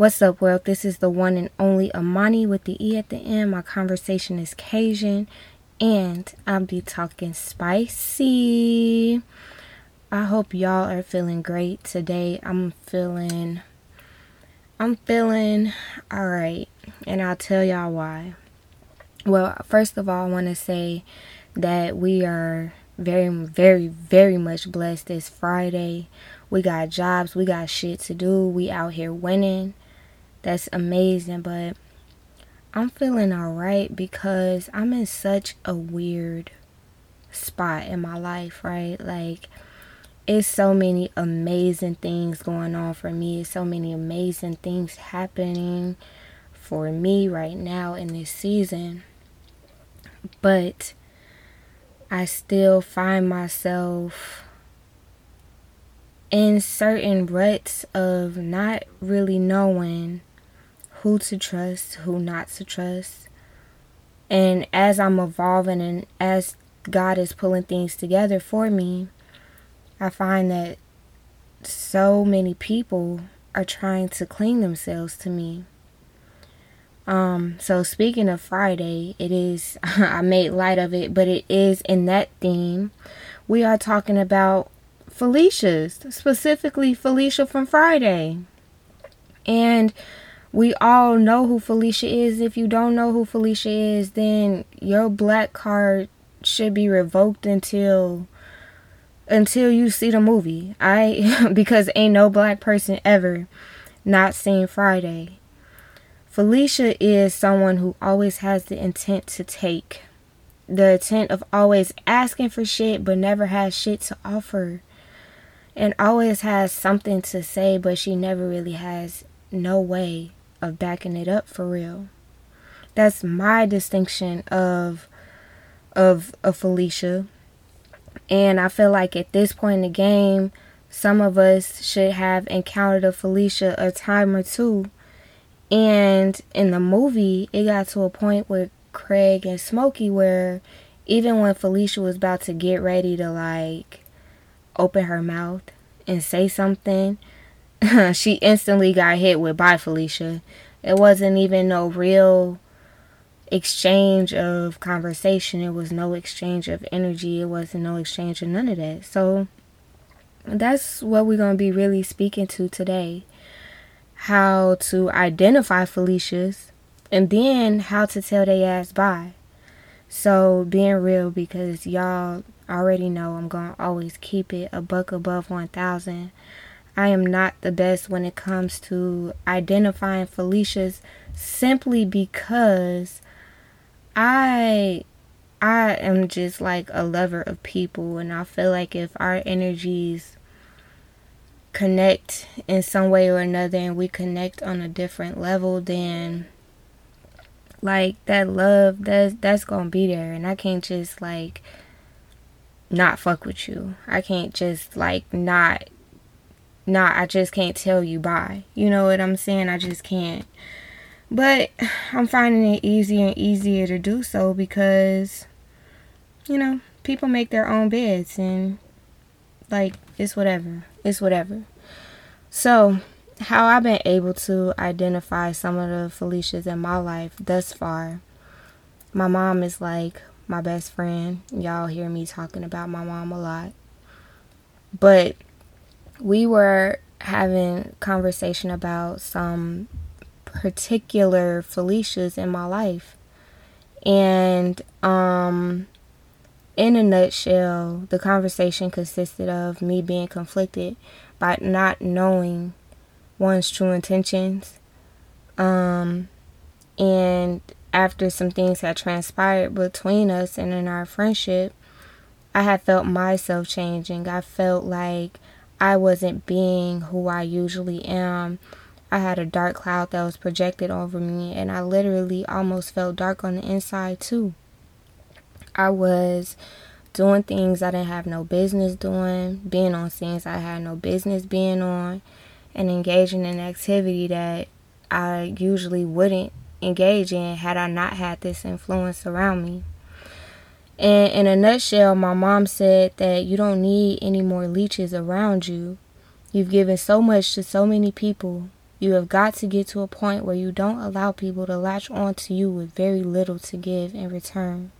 What's up, world? This is the one and only Amani with the E at the end. My conversation is Cajun, and I'll be talking spicy. I hope y'all are feeling great today. I'm feeling, I'm feeling all right, and I'll tell y'all why. Well, first of all, I want to say that we are very, very, very much blessed. It's Friday. We got jobs, we got shit to do. We out here winning that's amazing, but I'm feeling alright because I'm in such a weird spot in my life, right? Like, it's so many amazing things going on for me. It's so many amazing things happening for me right now in this season. But I still find myself in certain ruts of not really knowing who to trust, who not to trust. And as I'm evolving and as God is pulling things together for me, I find that so many people are trying to cling themselves to me. Um, so speaking of Friday, it is I made light of it, but it is in that theme. We are talking about Felicia's, specifically Felicia from Friday. And we all know who Felicia is. If you don't know who Felicia is, then your black card should be revoked until until you see the movie. I because ain't no black person ever not seen Friday. Felicia is someone who always has the intent to take. The intent of always asking for shit but never has shit to offer. And always has something to say but she never really has no way of backing it up for real. That's my distinction of of of Felicia. And I feel like at this point in the game, some of us should have encountered a Felicia a time or two. And in the movie, it got to a point with Craig and Smokey where even when Felicia was about to get ready to like open her mouth and say something, she instantly got hit with bye Felicia. It wasn't even no real exchange of conversation. It was no exchange of energy. It wasn't no exchange of none of that. So that's what we're going to be really speaking to today. How to identify Felicia's and then how to tell they ass bye. So being real because y'all already know I'm going to always keep it a buck above 1000 I am not the best when it comes to identifying Felicia's simply because I I am just like a lover of people and I feel like if our energies connect in some way or another and we connect on a different level then like that love that's that's gonna be there and I can't just like not fuck with you. I can't just like not not I just can't tell you bye. You know what I'm saying? I just can't. But I'm finding it easier and easier to do so because you know, people make their own beds and like it's whatever. It's whatever. So, how I've been able to identify some of the Felicias in my life thus far. My mom is like my best friend. Y'all hear me talking about my mom a lot. But we were having conversation about some particular Felicias in my life. And um in a nutshell, the conversation consisted of me being conflicted by not knowing one's true intentions. Um and after some things had transpired between us and in our friendship, I had felt myself changing. I felt like I wasn't being who I usually am. I had a dark cloud that was projected over me, and I literally almost felt dark on the inside, too. I was doing things I didn't have no business doing, being on scenes I had no business being on, and engaging in activity that I usually wouldn't engage in had I not had this influence around me. And in a nutshell, my mom said that you don't need any more leeches around you. You've given so much to so many people. You have got to get to a point where you don't allow people to latch on to you with very little to give in return.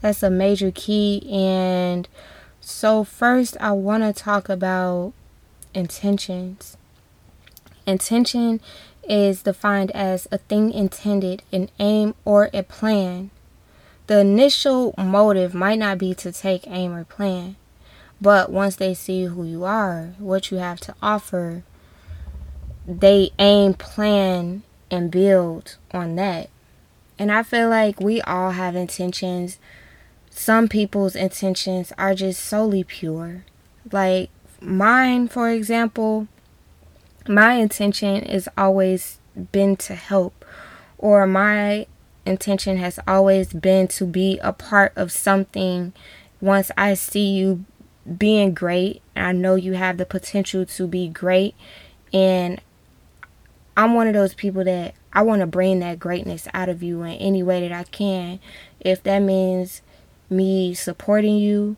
That's a major key. And so, first, I want to talk about intentions. Intention is defined as a thing intended, an aim, or a plan. The initial motive might not be to take aim or plan, but once they see who you are, what you have to offer, they aim, plan, and build on that. And I feel like we all have intentions. Some people's intentions are just solely pure. Like mine, for example, my intention is always been to help, or my intention has always been to be a part of something once I see you being great. I know you have the potential to be great. And I'm one of those people that I want to bring that greatness out of you in any way that I can. If that means me supporting you,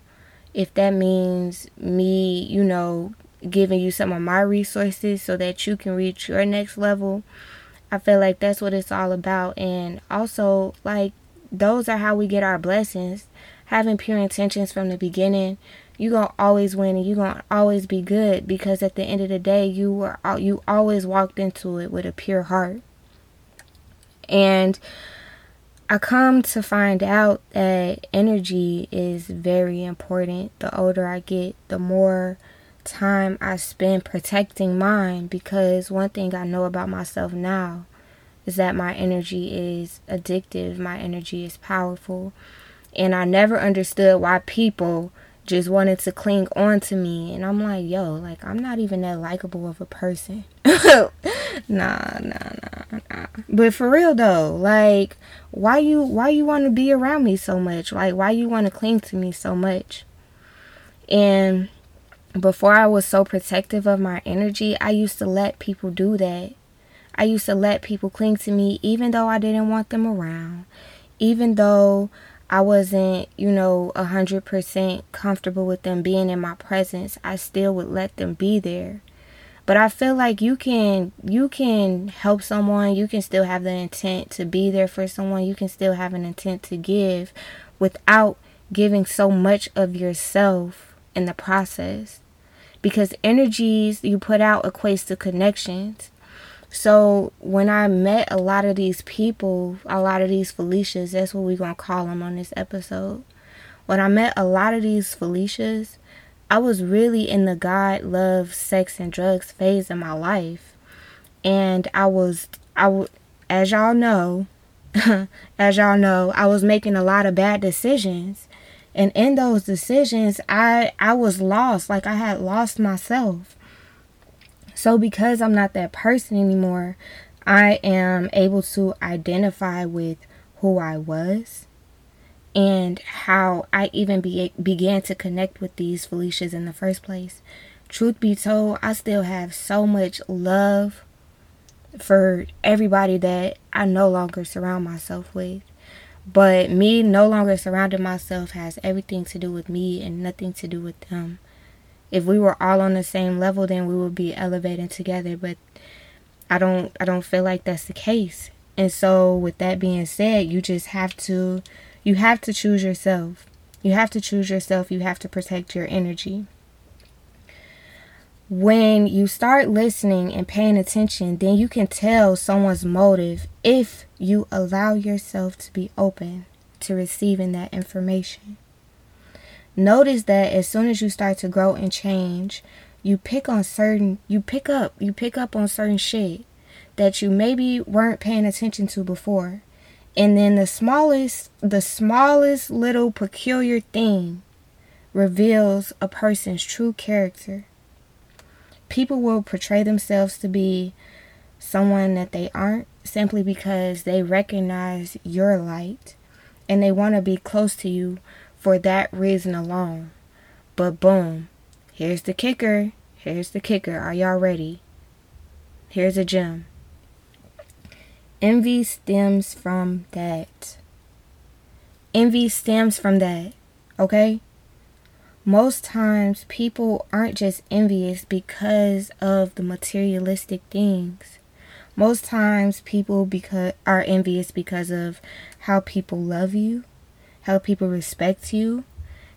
if that means me, you know, giving you some of my resources so that you can reach your next level. I feel like that's what it's all about. And also, like, those are how we get our blessings. Having pure intentions from the beginning, you're going to always win and you're going to always be good because at the end of the day, you were you always walked into it with a pure heart. And I come to find out that energy is very important. The older I get, the more time I spend protecting mine because one thing I know about myself now is that my energy is addictive, my energy is powerful. And I never understood why people just wanted to cling on to me and I'm like, yo, like I'm not even that likable of a person. nah, nah, nah, nah. But for real though, like why you why you want to be around me so much? Like why you want to cling to me so much? And before I was so protective of my energy, I used to let people do that. I used to let people cling to me even though I didn't want them around. Even though I wasn't, you know, a 100% comfortable with them being in my presence, I still would let them be there. But I feel like you can you can help someone, you can still have the intent to be there for someone, you can still have an intent to give without giving so much of yourself in the process because energies you put out equates to connections. So when I met a lot of these people, a lot of these Felicias, that's what we're going to call them on this episode. When I met a lot of these Felicias, I was really in the God, love, sex, and drugs phase of my life. And I was, I w- as y'all know, as y'all know, I was making a lot of bad decisions and in those decisions i i was lost. Like i had lost myself. So because i'm not that person anymore i am able to identify with who i was and how i even be, began to connect with these felicias in the first place. Truth be told i still have so much love for everybody that i no longer surround myself with but me no longer surrounding myself has everything to do with me and nothing to do with them. If we were all on the same level then we would be elevating together, but I don't I don't feel like that's the case. And so with that being said, you just have to you have to choose yourself. You have to choose yourself. You have to protect your energy when you start listening and paying attention, then you can tell someone's motive if you allow yourself to be open to receiving that information. Notice that as soon as you start to grow and change, you pick on certain you pick up you pick up on certain shit that you maybe weren't paying attention to before. And then the smallest the smallest little peculiar thing reveals a person's true character people will portray themselves to be someone that they aren't simply because they recognize your light and they want to be close to you for that reason alone. But boom, here's the kicker. Here's the kicker. Are y'all ready? Here's a gem. Envy stems from that. Envy stems from that. Okay? Most times people aren't just envious because of the materialistic things. Most times people because are envious because of how people love you, how people respect you,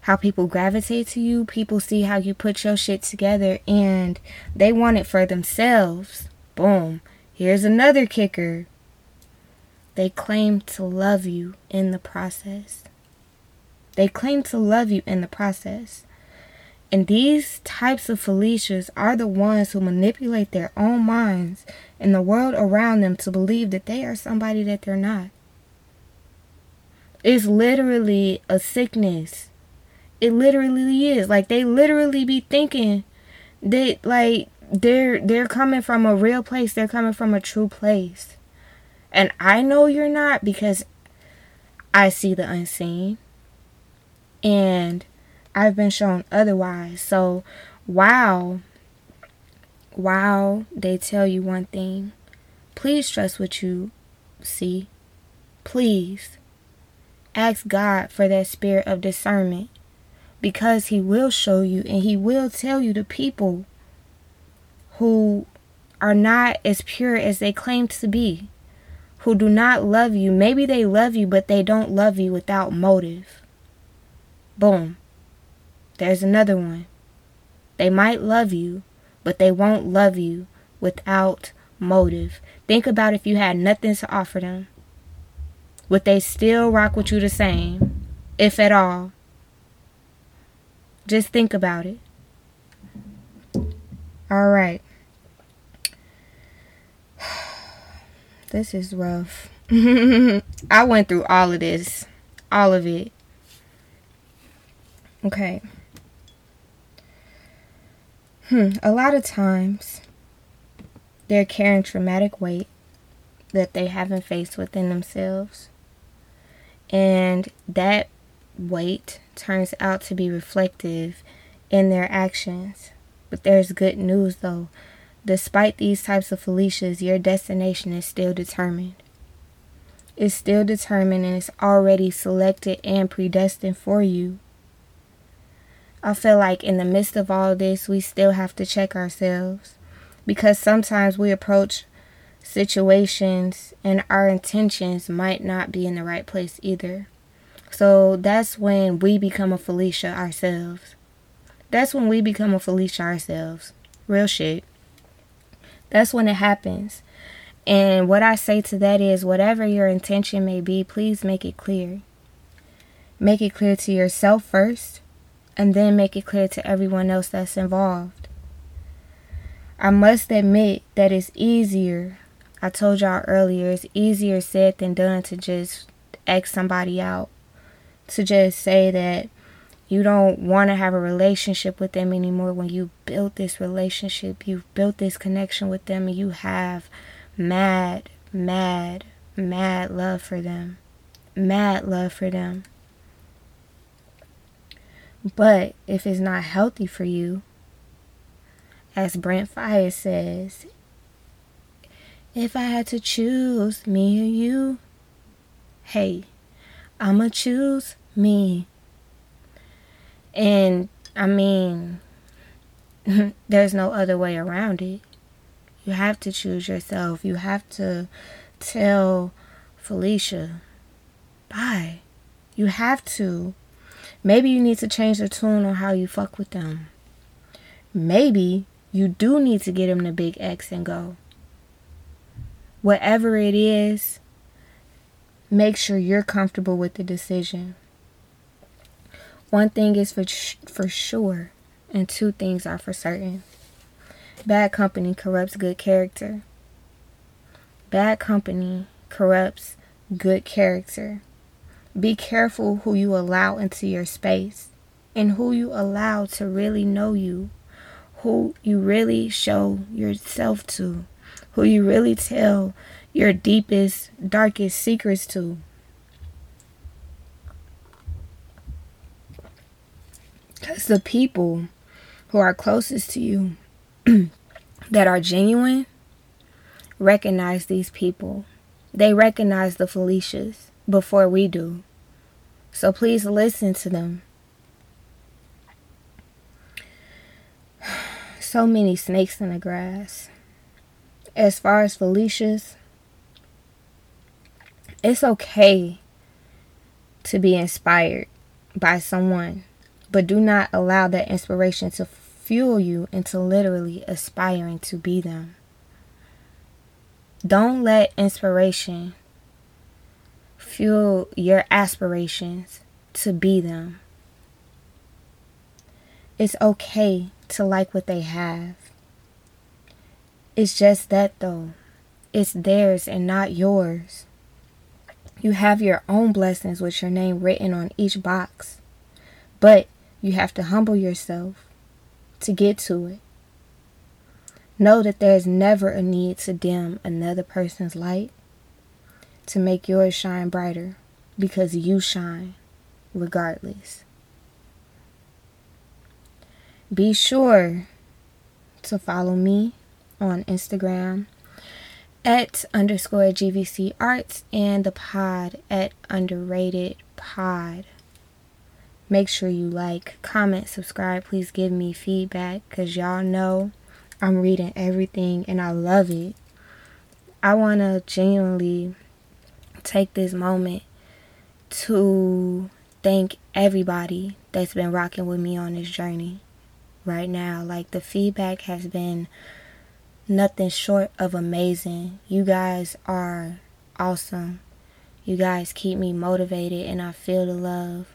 how people gravitate to you. People see how you put your shit together and they want it for themselves. Boom. Here's another kicker. They claim to love you in the process. They claim to love you in the process. And these types of Felicias are the ones who manipulate their own minds and the world around them to believe that they are somebody that they're not. It's literally a sickness. It literally is. Like they literally be thinking that like they're they're coming from a real place. They're coming from a true place. And I know you're not because I see the unseen and I've been shown otherwise. So, wow, wow, they tell you one thing, please trust what you see. Please ask God for that spirit of discernment because He will show you and He will tell you the people who are not as pure as they claim to be, who do not love you. Maybe they love you, but they don't love you without motive. Boom. There's another one. They might love you, but they won't love you without motive. Think about if you had nothing to offer them. Would they still rock with you the same, if at all? Just think about it. All right. This is rough. I went through all of this, all of it. Okay. Hmm. A lot of times they're carrying traumatic weight that they haven't faced within themselves. And that weight turns out to be reflective in their actions. But there's good news though. Despite these types of Felicias, your destination is still determined. It's still determined and it's already selected and predestined for you. I feel like in the midst of all this, we still have to check ourselves because sometimes we approach situations and our intentions might not be in the right place either. So that's when we become a Felicia ourselves. That's when we become a Felicia ourselves. Real shit. That's when it happens. And what I say to that is whatever your intention may be, please make it clear. Make it clear to yourself first and then make it clear to everyone else that's involved. I must admit that it's easier. I told y'all earlier, it's easier said than done to just X somebody out. To just say that you don't want to have a relationship with them anymore when you built this relationship, you've built this connection with them, and you have mad, mad, mad love for them. Mad love for them. But if it's not healthy for you, as Brent Faiyaz says, if I had to choose me or you, hey, I'ma choose me. And I mean, there's no other way around it. You have to choose yourself. You have to tell Felicia, bye. You have to. Maybe you need to change the tune on how you fuck with them. Maybe you do need to get them the big X and go. Whatever it is, make sure you're comfortable with the decision. One thing is for for sure, and two things are for certain. Bad company corrupts good character. Bad company corrupts good character. Be careful who you allow into your space and who you allow to really know you, who you really show yourself to, who you really tell your deepest, darkest secrets to. Because the people who are closest to you that are genuine recognize these people. They recognize the Felicias before we do. So please listen to them. so many snakes in the grass. As far as Felicia's, it's okay to be inspired by someone, but do not allow that inspiration to fuel you into literally aspiring to be them. Don't let inspiration fuel your aspirations to be them. It's okay to like what they have. It's just that, though. It's theirs and not yours. You have your own blessings with your name written on each box. But you have to humble yourself to get to it. Know that there is never a need to dim another person's light to make yours shine brighter because you shine regardless. Be sure to follow me on Instagram at underscore GVC Arts and the pod at underrated pod. Make sure you like, comment, subscribe. Please give me feedback because y'all know I'm reading everything and I love it. I want to genuinely take this moment to thank everybody that's been rocking with me on this journey right now. Like, the feedback has been nothing short of amazing. You guys are awesome. You guys keep me motivated and I feel the love.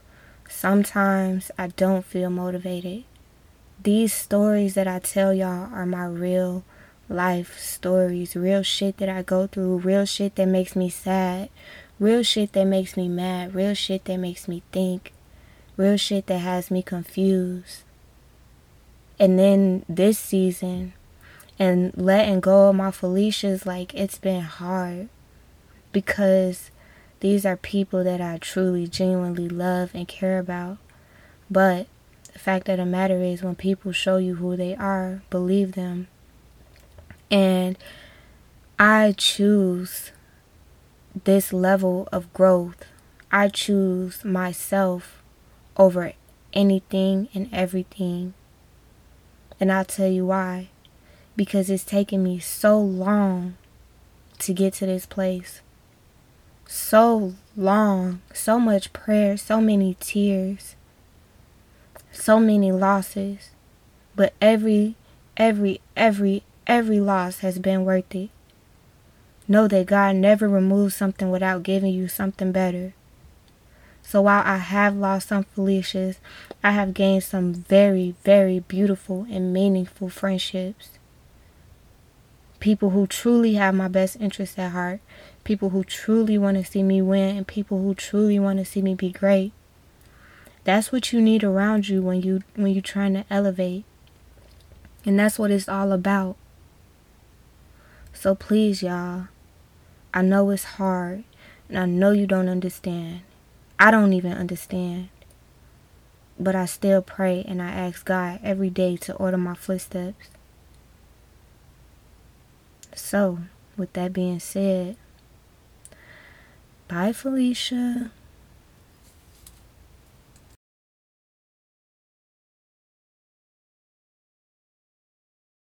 Sometimes I don't feel motivated. These stories that I tell y'all are my real life stories, real shit that I go through, real shit that makes me sad, real shit that makes me mad, real shit that makes me think, real shit that has me confused. And then this season, and letting go of my Felicia's, like it's been hard because these are people that I truly, genuinely love and care about. But the fact of the matter is, when people show you who they are, believe them. And I choose this level of growth. I choose myself over anything and everything. And I'll tell you why because it's taken me so long to get to this place. So long, so much prayer, so many tears, so many losses. But every, every, every, every loss has been worth it. Know that God never removes something without giving you something better. So while I have lost some Felicia's, I have gained some very, very beautiful and meaningful friendships people who truly have my best interests at heart, people who truly want to see me win, and people who truly want to see me be great. That's what you need around you when you when you're trying to elevate. And that's what it's all about. So please y'all, I know it's hard and I know you don't understand. I don't even understand. But I still pray and I ask God every day to order my footsteps. So, with that being said, bye, Felicia.